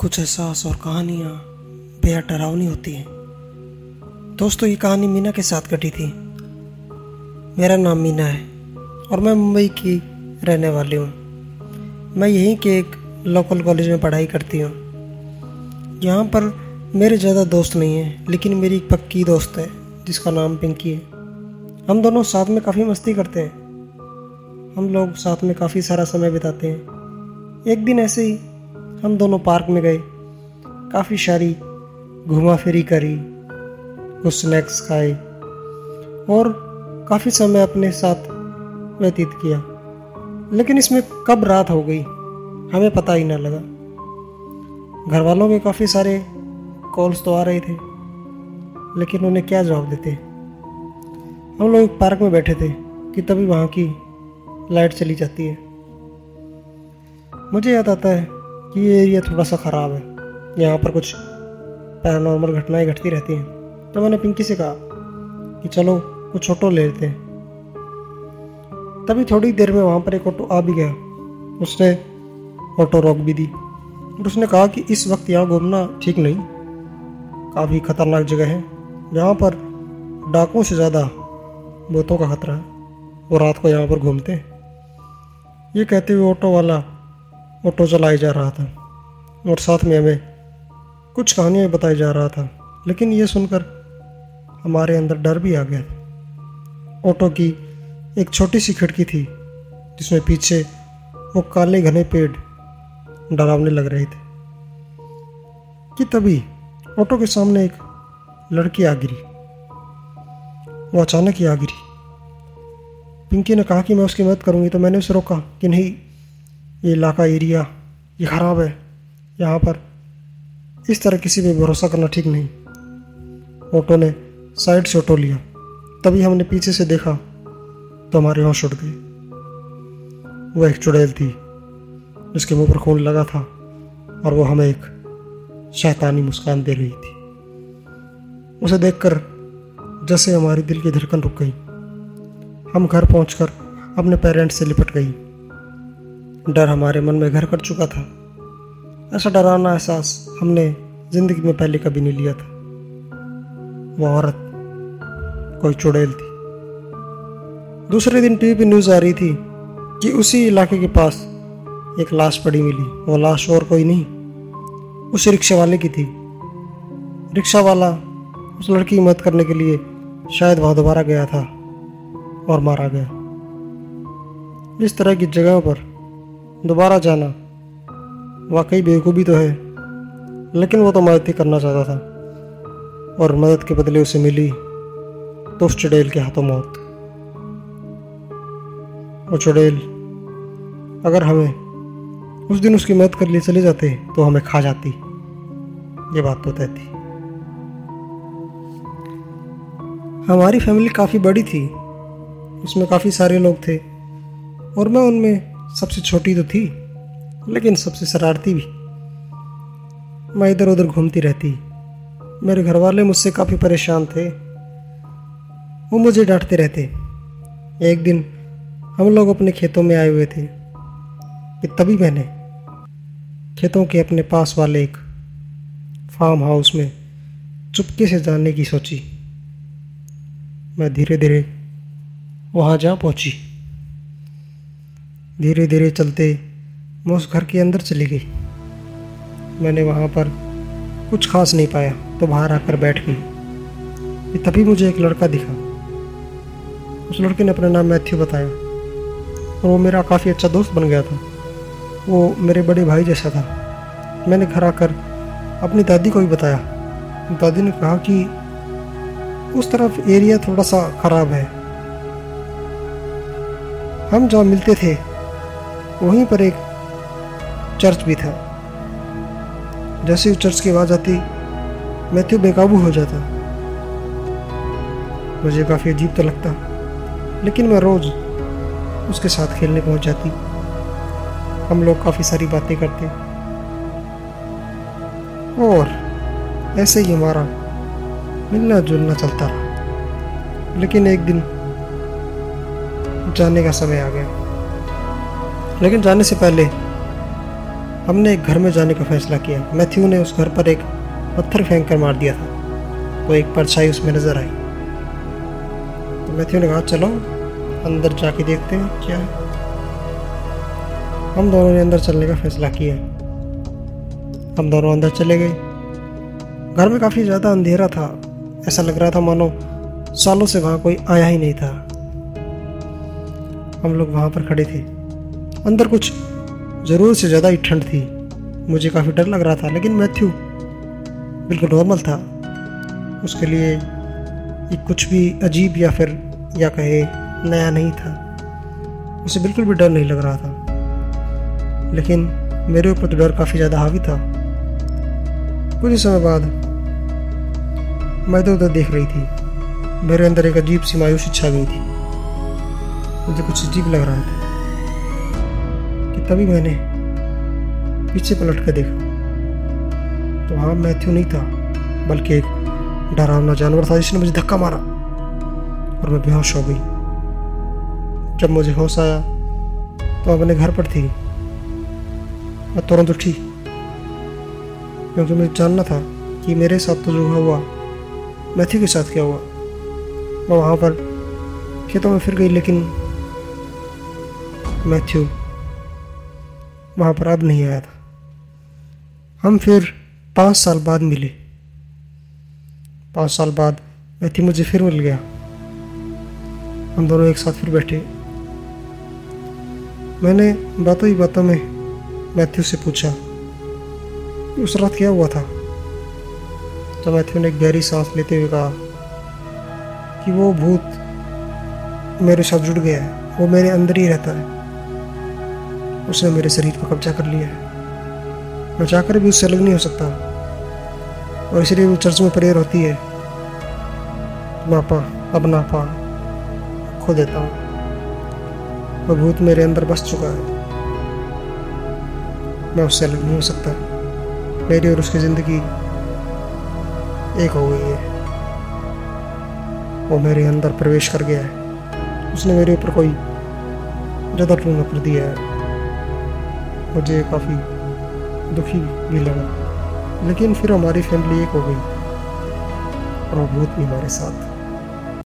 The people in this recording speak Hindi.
कुछ एहसास और कहानियाँ बेहद डरावनी होती हैं। दोस्तों, ये कहानी मीना के साथ घटी थी। मेरा नाम मीना है और मैं मुंबई की रहने वाली हूँ। मैं यहीं के एक लोकल कॉलेज में पढ़ाई करती हूँ। यहाँ पर मेरे ज़्यादा दोस्त नहीं हैं, लेकिन मेरी एक पक्की दोस्त है, जिसका नाम पिंकी है। हम दोनों साथ में काफ़ी मस्ती करते हैं। हम लोग साथ में काफ़ी सारा समय बिताते हैं। एक दिन ऐसे ही हम दोनों पार्क में गए। काफ़ी सारी घुमा फिरी करी, कुछ स्नैक्स खाए और काफ़ी समय अपने साथ व्यतीत किया। लेकिन इसमें कब रात हो गई, हमें पता ही ना लगा। घर वालों के काफ़ी सारे कॉल्स तो आ रहे थे, लेकिन उन्हें क्या जवाब देते? हम लोग पार्क में बैठे थे कि तभी वहाँ की लाइट चली जाती है। मुझे याद आता है कि ये एरिया थोड़ा सा ख़राब है। यहाँ पर कुछ पैरानॉर्मल घटनाएँ घटती रहती हैं। तो मैंने पिंकी से कहा कि चलो, कुछ ऑटो ले लेते हैं। तभी थोड़ी देर में वहाँ पर एक ऑटो आ भी गया। उसने ऑटो रोक भी दी। और उसने कहा कि इस वक्त यहाँ घूमना ठीक नहीं। काफ़ी खतरनाक जगह है। यहाँ पर डाकुओं से ज़्यादा बोतों का खतरा है। वो रात को यहाँ पर घूमते हैं। ये कहते हुए ऑटो वाला ऑटो चलाई जा रहा था और साथ में हमें कुछ कहानियाँ बताई जा रहा था। लेकिन ये सुनकर हमारे अंदर डर भी आ गया ऑटो की एक छोटी सी खिड़की थी, जिसमें पीछे वो काले घने पेड़ डरावने लग रहे थे। कि तभी ऑटो के सामने एक लड़की आ गिरी। वो अचानक ही आ गिरी। पिंकी ने कहा कि मैं उसकी मदद करूँगी तो मैंने उसे रोका कि नहीं ये इलाका एरिया, ये ख़राब है, यहाँ पर इस तरह किसी पे भरोसा करना ठीक नहीं। ऑटो ने साइड से ऑटो लिया। तभी हमने पीछे से देखा तो हमारे होश उड़ गए। वो एक चुड़ैल थी, जिसके मुँह पर खून लगा था और वो हमें एक शैतानी मुस्कान दे रही थी। उसे देखकर जैसे हमारी दिल की धड़कन रुक गई, हम घर पहुंचकर अपने पेरेंट्स से लिपट गई। डर हमारे मन में घर कर चुका था। ऐसा डरावना एहसास हमने ज़िंदगी में पहले कभी नहीं लिया था। वो औरत कोई चुड़ैल थी। दूसरे दिन टीवी पे न्यूज़ आ रही थी कि उसी इलाके के पास एक लाश पड़ी मिली। वो लाश और कोई नहीं, उस रिक्शे वाले की थी। रिक्शा वाला उस लड़की की मदद करने के लिए शायद वहाँ दोबारा गया था और मारा गया। इस तरह की जगह पर दोबारा जाना। वाकई बेवकूफ़ी तो है, लेकिन वो तो मदद ही करना चाहता था। और मदद के बदले उसे मिली तो उस चुड़ैल के हाथों मौत। वो चुड़ैल अगर हमें उस दिन उसकी मदद कर लिए चले जाते तो हमें खा जाती। ये बात तो तय थी। हमारी फैमिली काफ़ी बड़ी थी। उसमें काफ़ी सारे लोग थे। और मैं उनमें सबसे छोटी तो थी, लेकिन सबसे शरारती भी। मैं इधर उधर घूमती रहती। मेरे घर वाले मुझसे काफ़ी परेशान थे। वो मुझे डांटते रहते। एक दिन हम लोग अपने खेतों में आए हुए थे। कि तभी मैंने खेतों के अपने पास वाले एक फार्म हाउस में चुपके से जाने की सोची। मैं धीरे धीरे वहाँ जा पहुँची। धीरे धीरे चलते मैं उस घर के अंदर चली गई। मैंने वहाँ पर कुछ खास नहीं पाया तो बाहर आकर बैठ गई। तभी मुझे एक लड़का दिखा। उस लड़के ने अपना नाम मैथ्यू बताया, और वो मेरा काफ़ी अच्छा दोस्त बन गया था। वो मेरे बड़े भाई जैसा था। मैंने घर आकर अपनी दादी को भी बताया। दादी ने कहा कि उस तरफ़ एरिया थोड़ा सा ख़राब है। हम जहाँ मिलते थे वहीं पर एक चर्च भी था। जैसे ही चर्च की आवाज़ आती, मैथ्यू बेकाबू हो जाता। मुझे काफ़ी अजीब तो लगता, लेकिन मैं रोज़ उसके साथ खेलने पहुँच जाती। हम लोग काफ़ी सारी बातें करते। और ऐसे ही हमारा मिलना जुलना चलता रहा। लेकिन एक दिन जाने का समय आ गया। लेकिन जाने से पहले हमने एक घर में जाने का फैसला किया। मैथ्यू ने उस घर पर एक पत्थर फेंक कर मार दिया था। तो एक परछाई उसमें नज़र आई। तो मैथ्यू ने कहा, चलो, अंदर जाके देखते हैं क्या हम दोनों ने अंदर चलने का फैसला किया। हम दोनों अंदर चले गए। घर में काफ़ी ज़्यादा अंधेरा था। ऐसा लग रहा था मानो सालों से वहाँ कोई आया ही नहीं था। हम लोग वहाँ पर खड़े थे। अंदर कुछ ज़रूर से ज़्यादा ही ठंड थी। मुझे काफ़ी डर लग रहा था, लेकिन मैथ्यू बिल्कुल नॉर्मल था। उसके लिए कुछ भी अजीब या फिर या कहे नया नहीं था। उसे बिल्कुल भी डर नहीं लग रहा था। लेकिन मेरे ऊपर तो डर काफ़ी ज़्यादा हावी था। कुछ ही समय बाद मैं तो उधर देख रही थी। मेरे अंदर एक अजीब सी मायूसी छा गई थी। मुझे कुछ अजीब लग रहा था। तभी मैंने पीछे पलट कर देखा। तो वहाँ मैथ्यू नहीं था, बल्कि एक डरावना जानवर था जिसने मुझे धक्का मारा और मैं बेहोश हो गई। जब मुझे होश आया तो अपने घर पर थी मैं तुरंत उठी। क्योंकि मुझे जानना था कि मेरे साथ तो जो हुआ, मैथ्यू के साथ क्या हुआ। मैं वहाँ पर खेतों में फिर गई, लेकिन मैथ्यू वहाँ पर अब नहीं आया था। हम फिर पाँच साल बाद मिले। पाँच साल बाद मैथ्यू मुझे फिर मिल गया। हम दोनों एक साथ फिर बैठे। मैंने बातों ही बातों में मैथ्यू से पूछा उस रात क्या हुआ था? तो मैथ्यू ने गहरी सांस लेते हुए कहा कि वो भूत मेरे साथ जुड़ गया है। वो मेरे अंदर ही रहता है। उसने मेरे शरीर पर कब्जा कर लिया है। मैं चाहकर भी उससे अलग नहीं हो सकता। और इसलिए वो चर्च में प्रेयर होती है। नापा अब नापा खो देता हूँ। वो भूत मेरे अंदर बस चुका है। मैं उससे अलग नहीं हो सकता। मेरी और उसकी ज़िंदगी एक हो गई है। वो मेरे अंदर प्रवेश कर गया है। उसने मेरे ऊपर कोई ज़्यादा टूना कर दिया है। मुझे काफ़ी दुखी भी लगा। लेकिन फिर हमारी फैमिली एक हो गई और वो भूत भी हमारे साथ।